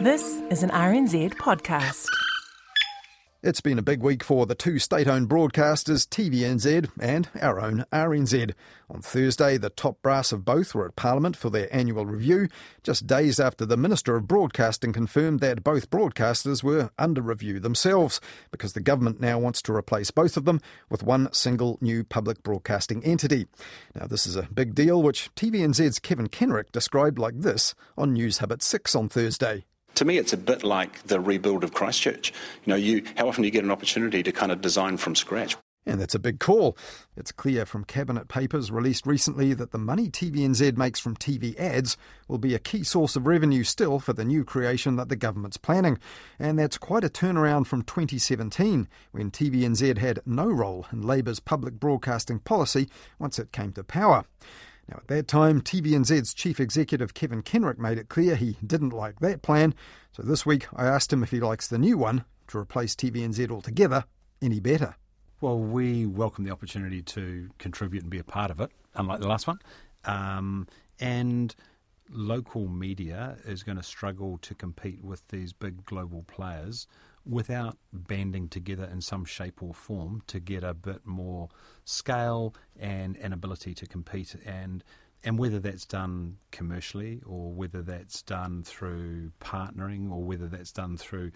This is an RNZ podcast. It's been a big week for the two state owned broadcasters, TVNZ and our own RNZ. On Thursday, the top brass of both were at Parliament for their annual review, just days after the Minister of Broadcasting confirmed that both broadcasters were under review themselves, because the government now wants to replace both of them with one single new public broadcasting entity. Now, this is a big deal, which TVNZ's Kevin Kenrick described like this on Newshub at 6 on Thursday. To me, it's a bit like the rebuild of Christchurch. You know, you how often do you get an opportunity to kind of design from scratch? And that's a big call. It's clear from Cabinet papers released recently that the money TVNZ makes from TV ads will be a key source of revenue still for the new creation that the government's planning. And that's quite a turnaround from 2017, when TVNZ had no role in Labour's public broadcasting policy once it came to power. Now, at that time, TVNZ's chief executive Kevin Kenrick made it clear he didn't like that plan. So this week, I asked him if he likes the new one to replace TVNZ altogether any better. Well, we welcome the opportunity to contribute and be a part of it, unlike the last one. Um, and local media is going to struggle to compete with these big global players without banding together in some shape or form to get a bit more scale and an ability to compete. And and whether that's done commercially or whether that's done through partnering or whether that's done through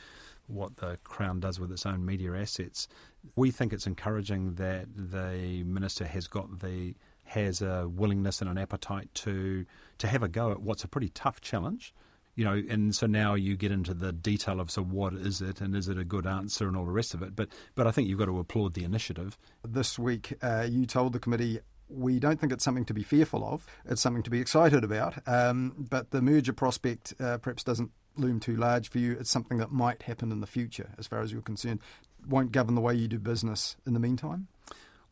what the Crown does with its own media assets, we think it's encouraging that the minister has got the has a willingness and an appetite to to have a go at what's a pretty tough challenge you know, and so now you get into the detail of so what is it and is it a good answer and all the rest of it. But but I think you've got to applaud the initiative. This week, uh, you told the committee we don't think it's something to be fearful of. It's something to be excited about. Um, but the merger prospect uh, perhaps doesn't loom too large for you. It's something that might happen in the future, as far as you're concerned. Won't govern the way you do business in the meantime.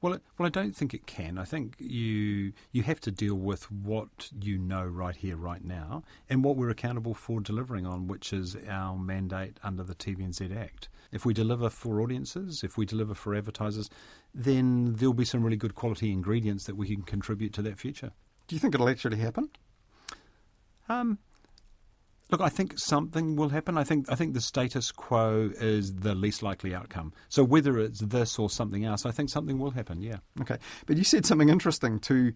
Well, well, I don't think it can. I think you you have to deal with what you know right here, right now, and what we're accountable for delivering on, which is our mandate under the TVNZ Act. If we deliver for audiences, if we deliver for advertisers, then there'll be some really good quality ingredients that we can contribute to that future. Do you think it'll actually happen? Um, Look, I think something will happen. I think I think the status quo is the least likely outcome. So whether it's this or something else, I think something will happen. Yeah. Okay, but you said something interesting to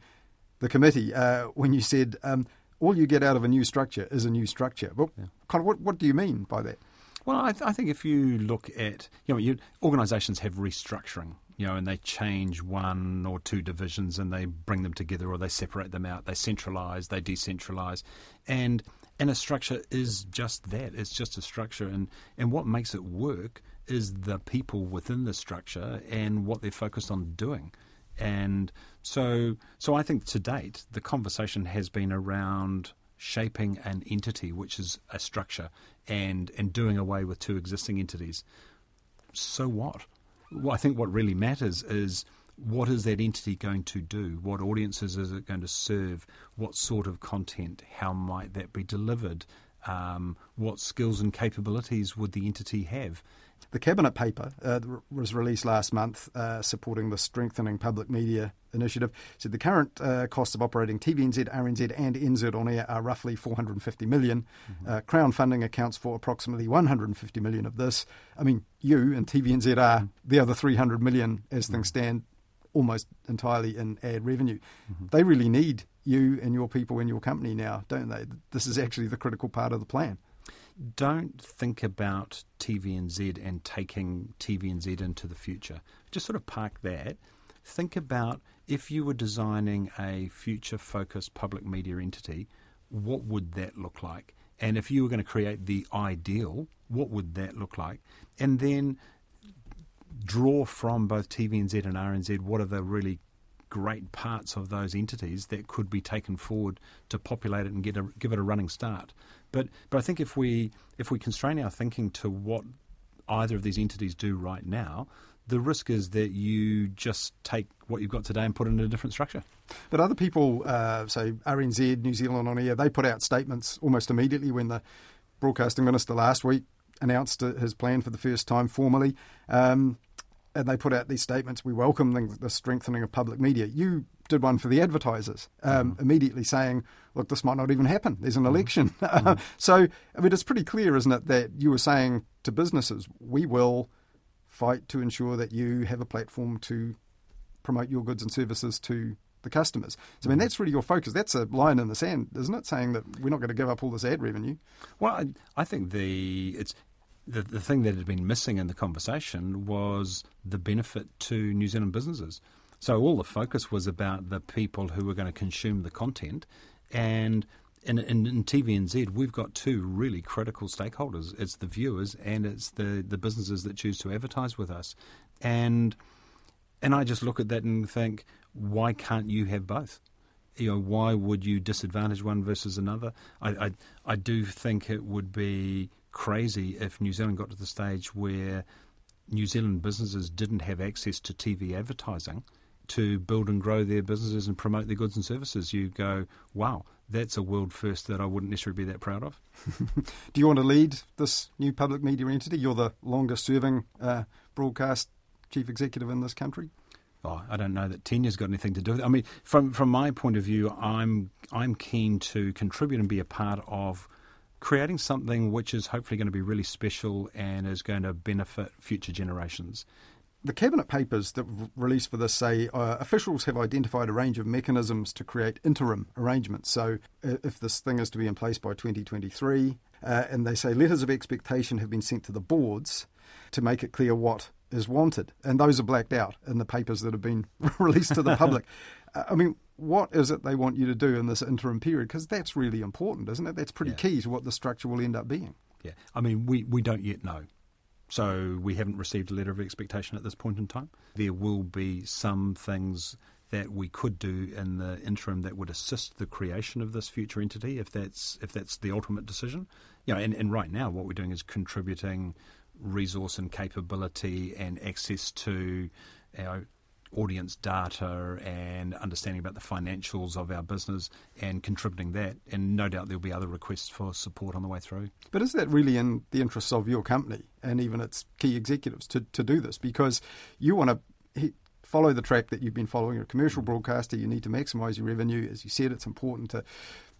the committee uh, when you said um, all you get out of a new structure is a new structure. Well, yeah. kind of what what do you mean by that? Well, I, th- I think if you look at you know, you, organisations have restructuring you know, and they change one or two divisions and they bring them together or they separate them out, they centralise, they decentralise, and and a structure is just that. It's just a structure, and and what makes it work is the people within the structure and what they're focused on doing. And so, so I think to date the conversation has been around shaping an entity, which is a structure, and and doing away with two existing entities. So what? Well, I think what really matters is what is that entity going to do? What audiences is it going to serve? What sort of content? How might that be delivered? Um, what skills and capabilities would the entity have? The Cabinet paper uh, was released last month uh, supporting the Strengthening Public Media Initiative. Said the current uh, costs of operating TVNZ, RNZ, and NZ on air are roughly 450 million. Mm-hmm. Uh, Crown funding accounts for approximately 150 million of this. I mean, you and TVNZ are the other 300 million as things mm-hmm. stand almost entirely in ad revenue. Mm-hmm. They really need you and your people in your company now, don't they? This is actually the critical part of the plan. Don't think about TVNZ and taking TVNZ into the future. Just sort of park that. Think about if you were designing a future focused public media entity, what would that look like? And if you were going to create the ideal, what would that look like? And then draw from both TVNZ and RNZ what are the really great parts of those entities that could be taken forward to populate it and get a, give it a running start. But but I think if we if we constrain our thinking to what either of these entities do right now, the risk is that you just take what you've got today and put it in a different structure. But other people, uh, say RNZ, New Zealand on air, they put out statements almost immediately when the broadcasting minister last week announced his plan for the first time formally. Um, and they put out these statements. We welcome the, the strengthening of public media. You did one for the advertisers, um, mm. immediately saying, look, this might not even happen. There's an mm-hmm. election. Mm. so, I mean, it's pretty clear, isn't it, that you were saying to businesses, we will fight to ensure that you have a platform to promote your goods and services to the customers. So, I mean, mm-hmm. that's really your focus. That's a line in the sand, isn't it? Saying that we're not going to give up all this ad revenue. Well, I, I think the it's the, the thing that had been missing in the conversation was the benefit to New Zealand businesses. So all the focus was about the people who were going to consume the content, and in, in, in TVNZ, we've got two really critical stakeholders. It's the viewers and it's the, the businesses that choose to advertise with us. And and I just look at that and think, why can't you have both? You know, why would you disadvantage one versus another? I, I, I do think it would be crazy if New Zealand got to the stage where New Zealand businesses didn't have access to TV advertising to build and grow their businesses and promote their goods and services. You go, wow, that's a world first that I wouldn't necessarily be that proud of. Do you want to lead this new public media entity? You're the longest serving uh, broadcast chief executive in this country. Oh, I don't know that tenure's got anything to do with it. I mean, from from my point of view, I'm I'm keen to contribute and be a part of creating something which is hopefully going to be really special and is going to benefit future generations. The cabinet papers that were released for this say uh, officials have identified a range of mechanisms to create interim arrangements. So, uh, if this thing is to be in place by 2023, uh, and they say letters of expectation have been sent to the boards to make it clear what is wanted, and those are blacked out in the papers that have been released to the public. Uh, I mean, what is it they want you to do in this interim period? Because that's really important, isn't it? That's pretty yeah. key to what the structure will end up being. Yeah, I mean, we, we don't yet know. So we haven't received a letter of expectation at this point in time. There will be some things that we could do in the interim that would assist the creation of this future entity if that's if that's the ultimate decision. You know, and, and right now what we're doing is contributing resource and capability and access to our audience data and understanding about the financials of our business and contributing that. And no doubt there'll be other requests for support on the way through. But is that really in the interests of your company and even its key executives to, to do this? Because you want to follow the track that you've been following. A commercial broadcaster, you need to maximise your revenue. As you said, it's important to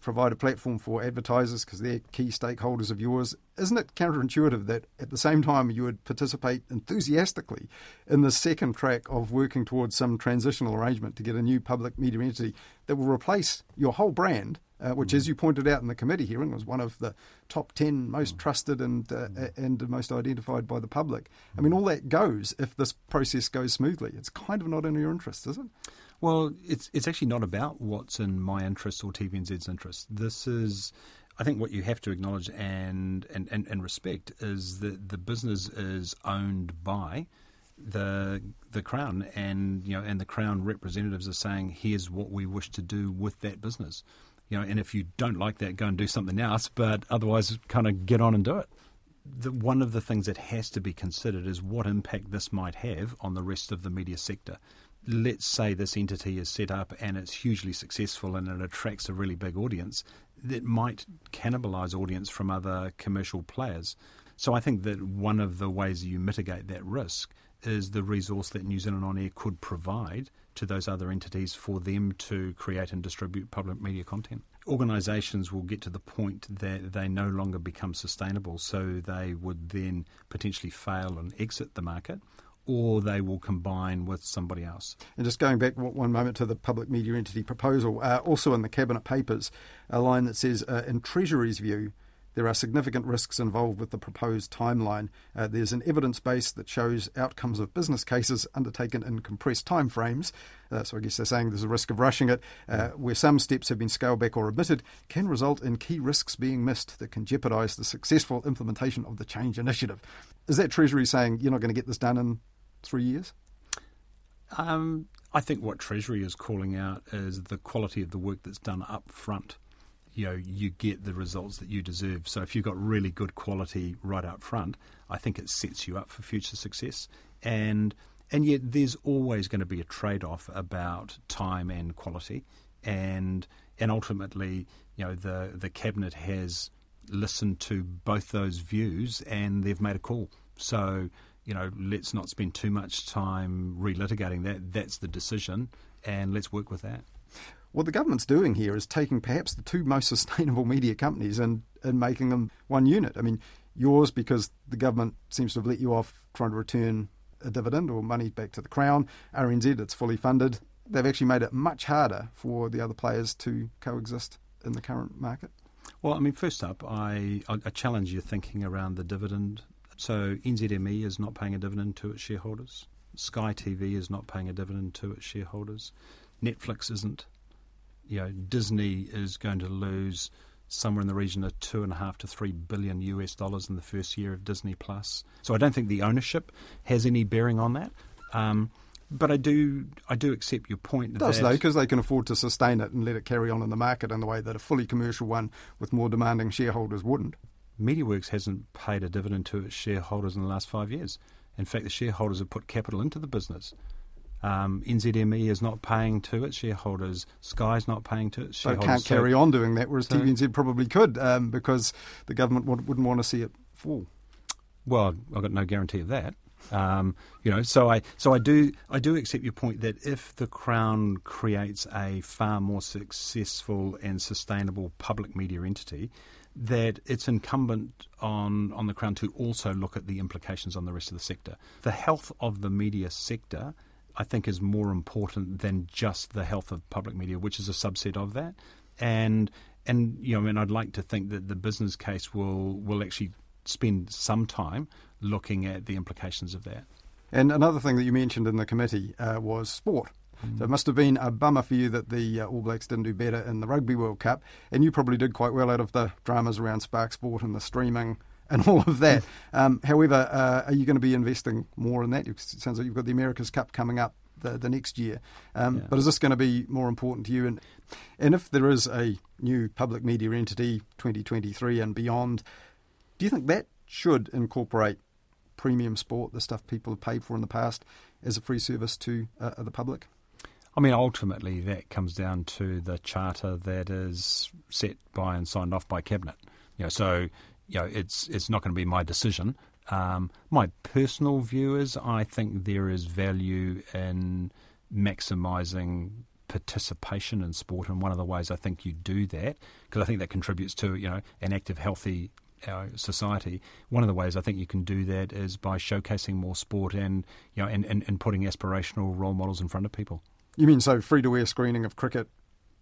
provide a platform for advertisers because they're key stakeholders of yours. Isn't it counterintuitive that at the same time you would participate enthusiastically in the second track of working towards some transitional arrangement to get a new public media entity that will replace your whole brand? Uh, which, mm. as you pointed out in the committee hearing, was one of the top 10 most mm. trusted and, uh, mm. and most identified by the public. I mean, all that goes if this process goes smoothly. It's kind of not in your interest, is it? Well, it's it's actually not about what's in my interests or TVNZ's interests. This is, I think, what you have to acknowledge and and, and, and respect is that the business is owned by the the crown, and you know, and the crown representatives are saying, "Here's what we wish to do with that business." You know, and if you don't like that, go and do something else. But otherwise, kind of get on and do it. The, one of the things that has to be considered is what impact this might have on the rest of the media sector let's say this entity is set up and it's hugely successful and it attracts a really big audience, that might cannibalize audience from other commercial players. So I think that one of the ways you mitigate that risk is the resource that New Zealand On Air could provide to those other entities for them to create and distribute public media content. Organisations will get to the point that they no longer become sustainable, so they would then potentially fail and exit the market or they will combine with somebody else. And just going back one moment to the public media entity proposal, uh, also in the Cabinet papers, a line that says, uh, in Treasury's view, there are significant risks involved with the proposed timeline. Uh, there's an evidence base that shows outcomes of business cases undertaken in compressed timeframes. Uh, so I guess they're saying there's a risk of rushing it, uh, where some steps have been scaled back or omitted, can result in key risks being missed that can jeopardise the successful implementation of the change initiative. Is that Treasury saying you're not going to get this done in three years? Um, I think what Treasury is calling out is the quality of the work that's done up front. You know, you get the results that you deserve. So if you've got really good quality right up front, I think it sets you up for future success. And and yet there's always going to be a trade-off about time and quality. And and ultimately, you know, the the cabinet has listened to both those views and they've made a call. So you know, let's not spend too much time relitigating that. That's the decision, and let's work with that. What the government's doing here is taking perhaps the two most sustainable media companies and, and making them one unit. I mean, yours because the government seems to have let you off trying to return a dividend or money back to the Crown. RNZ, it's fully funded. They've actually made it much harder for the other players to coexist in the current market. Well, I mean, first up, I, I challenge your thinking around the dividend. So NZME is not paying a dividend to its shareholders. Sky TV is not paying a dividend to its shareholders. Netflix isn't. You know, Disney is going to lose somewhere in the region of two and a half to three billion US dollars in the first year of Disney Plus. So I don't think the ownership has any bearing on that. Um, but I do, I do accept your point. It does that, though, because they can afford to sustain it and let it carry on in the market in the way that a fully commercial one with more demanding shareholders wouldn't. MediaWorks hasn't paid a dividend to its shareholders in the last five years. In fact, the shareholders have put capital into the business. Um, NZME is not paying to its shareholders. Sky's not paying to its shareholders. They can't so, carry on doing that, whereas so, TVNZ probably could um, because the government would, wouldn't want to see it fall. Well, I've got no guarantee of that. Um, you know, so I so I do I do accept your point that if the Crown creates a far more successful and sustainable public media entity, that it's incumbent on on the Crown to also look at the implications on the rest of the sector. The health of the media sector. I think is more important than just the health of public media, which is a subset of that. And and you know, I mean, I'd like to think that the business case will will actually spend some time looking at the implications of that. And another thing that you mentioned in the committee uh, was sport. Mm. So it must have been a bummer for you that the uh, All Blacks didn't do better in the Rugby World Cup, and you probably did quite well out of the dramas around Spark Sport and the streaming and all of that. um, however, uh, are you going to be investing more in that? It sounds like you've got the America's Cup coming up the, the next year. Um, yeah. But is this going to be more important to you? And, and if there is a new public media entity 2023 and beyond, do you think that should incorporate premium sport, the stuff people have paid for in the past, as a free service to uh, the public? I mean, ultimately, that comes down to the charter that is set by and signed off by cabinet. You know, so you know, it's it's not going to be my decision. Um, my personal view is, I think there is value in maximising participation in sport, and one of the ways I think you do that, because I think that contributes to you know an active, healthy our society. One of the ways I think you can do that is by showcasing more sport and you know and, and, and putting aspirational role models in front of people. You mean so free to air screening of cricket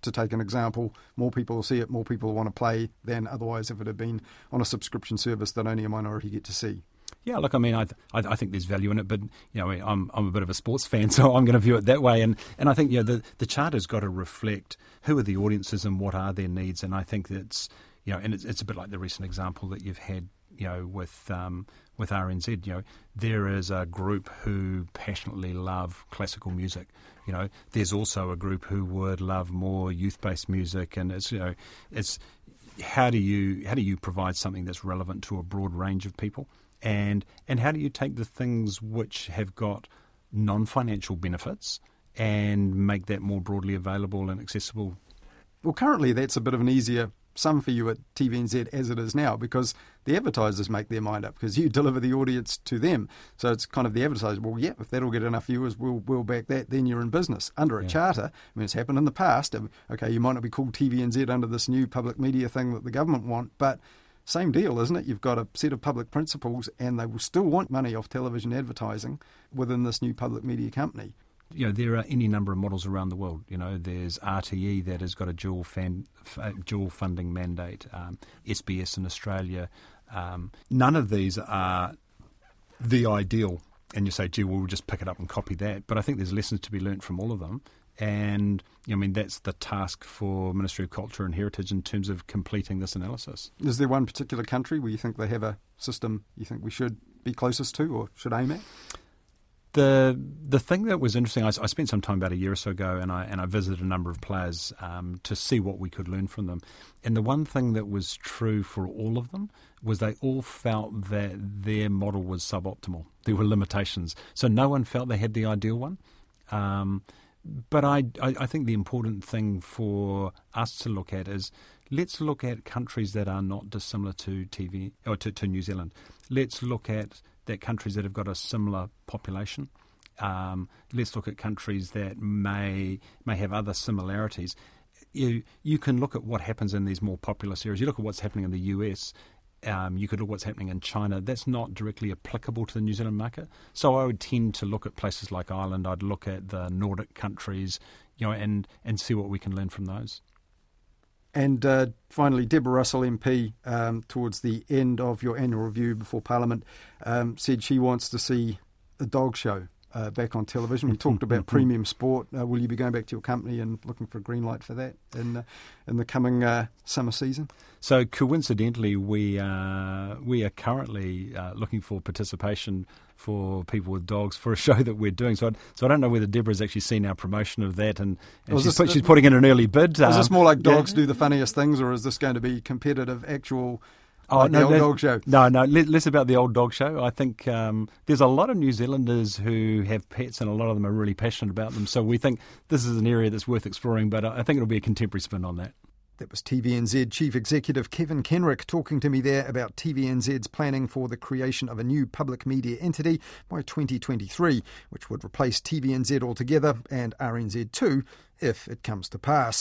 to take an example, more people will see it, more people will want to play than otherwise if it had been on a subscription service that only a minority get to see. Yeah, look, I mean, I, I, I think there's value in it, but you know, I'm I'm a bit of a sports fan, so I'm going to view it that way, and and I think you know the the charter's got to reflect who are the audiences and what are their needs, and I think that's you know, and it's, it's a bit like the recent example that you've had, you know, with um, with RNZ. You know, there is a group who passionately love classical music. You know, there's also a group who would love more youth-based music, and it's you know, it's how do you how do you provide something that's relevant to a broad range of people, and and how do you take the things which have got non-financial benefits and make that more broadly available and accessible well, currently that's a bit of an easier sum for you at TVNZ as it is now because the advertisers make their mind up because you deliver the audience to them. So it's kind of the advertiser, well, yeah, if that'll get enough viewers, we'll, we'll back that, then you're in business. Under a yeah. charter, I mean, it's happened in the past. Okay, you might not be called TVNZ under this new public media thing that the government want, but same deal, isn't it? You've got a set of public principles and they will still want money off television advertising within this new public media company you know, there are any number of models around the world. You know, there's RTE that has got a dual fan, dual funding mandate. Um, SBS in Australia. Um, none of these are the ideal. And you say, gee, well, we'll just pick it up and copy that. But I think there's lessons to be learnt from all of them. And I mean, that's the task for Ministry of Culture and Heritage in terms of completing this analysis. Is there one particular country where you think they have a system you think we should be closest to or should aim at? The the thing that was interesting, I, I, spent some time about a year or so ago, and I and I visited a number of players um, to see what we could learn from them. And the one thing that was true for all of them was they all felt that their model was suboptimal. There were limitations, so no one felt they had the ideal one. Um, but I, I, I think the important thing for us to look at is let's look at countries that are not dissimilar to TV or to, to New Zealand. Let's look at that countries that have got a similar population. Um, let's look at countries that may may have other similarities. You you can look at what happens in these more populous areas. You look at what's happening in the US. Um, you could look at what's happening in China. That's not directly applicable to the New Zealand market. So I would tend to look at places like Ireland. I'd look at the Nordic countries, you know, and and see what we can learn from those. And uh, finally, Deborah Russell MP, um, towards the end of your annual review before Parliament, um, said she wants to see a dog show uh, back on television. We talked about premium sport. Uh, will you be going back to your company and looking for a green light for that in the, in the coming uh, summer season? So coincidentally, we uh, we are currently uh, looking for participation for people with dogs for a show that we're doing. So I, so I don't know whether Deborah's actually seen our promotion of that, and, and she's, this, put, she's, putting in an early bid. Is um, this more like dogs yeah. do the funniest things, or is this going to be competitive actual? Oh like no, the old dog show. No, no, less about the old dog show. I think um, there's a lot of New Zealanders who have pets, and a lot of them are really passionate about them. So we think this is an area that's worth exploring. But I think it'll be a contemporary spin on that. That was TVNZ Chief Executive Kevin Kenrick talking to me there about TVNZ's planning for the creation of a new public media entity by 2023, which would replace TVNZ altogether and RNZ too if it comes to pass.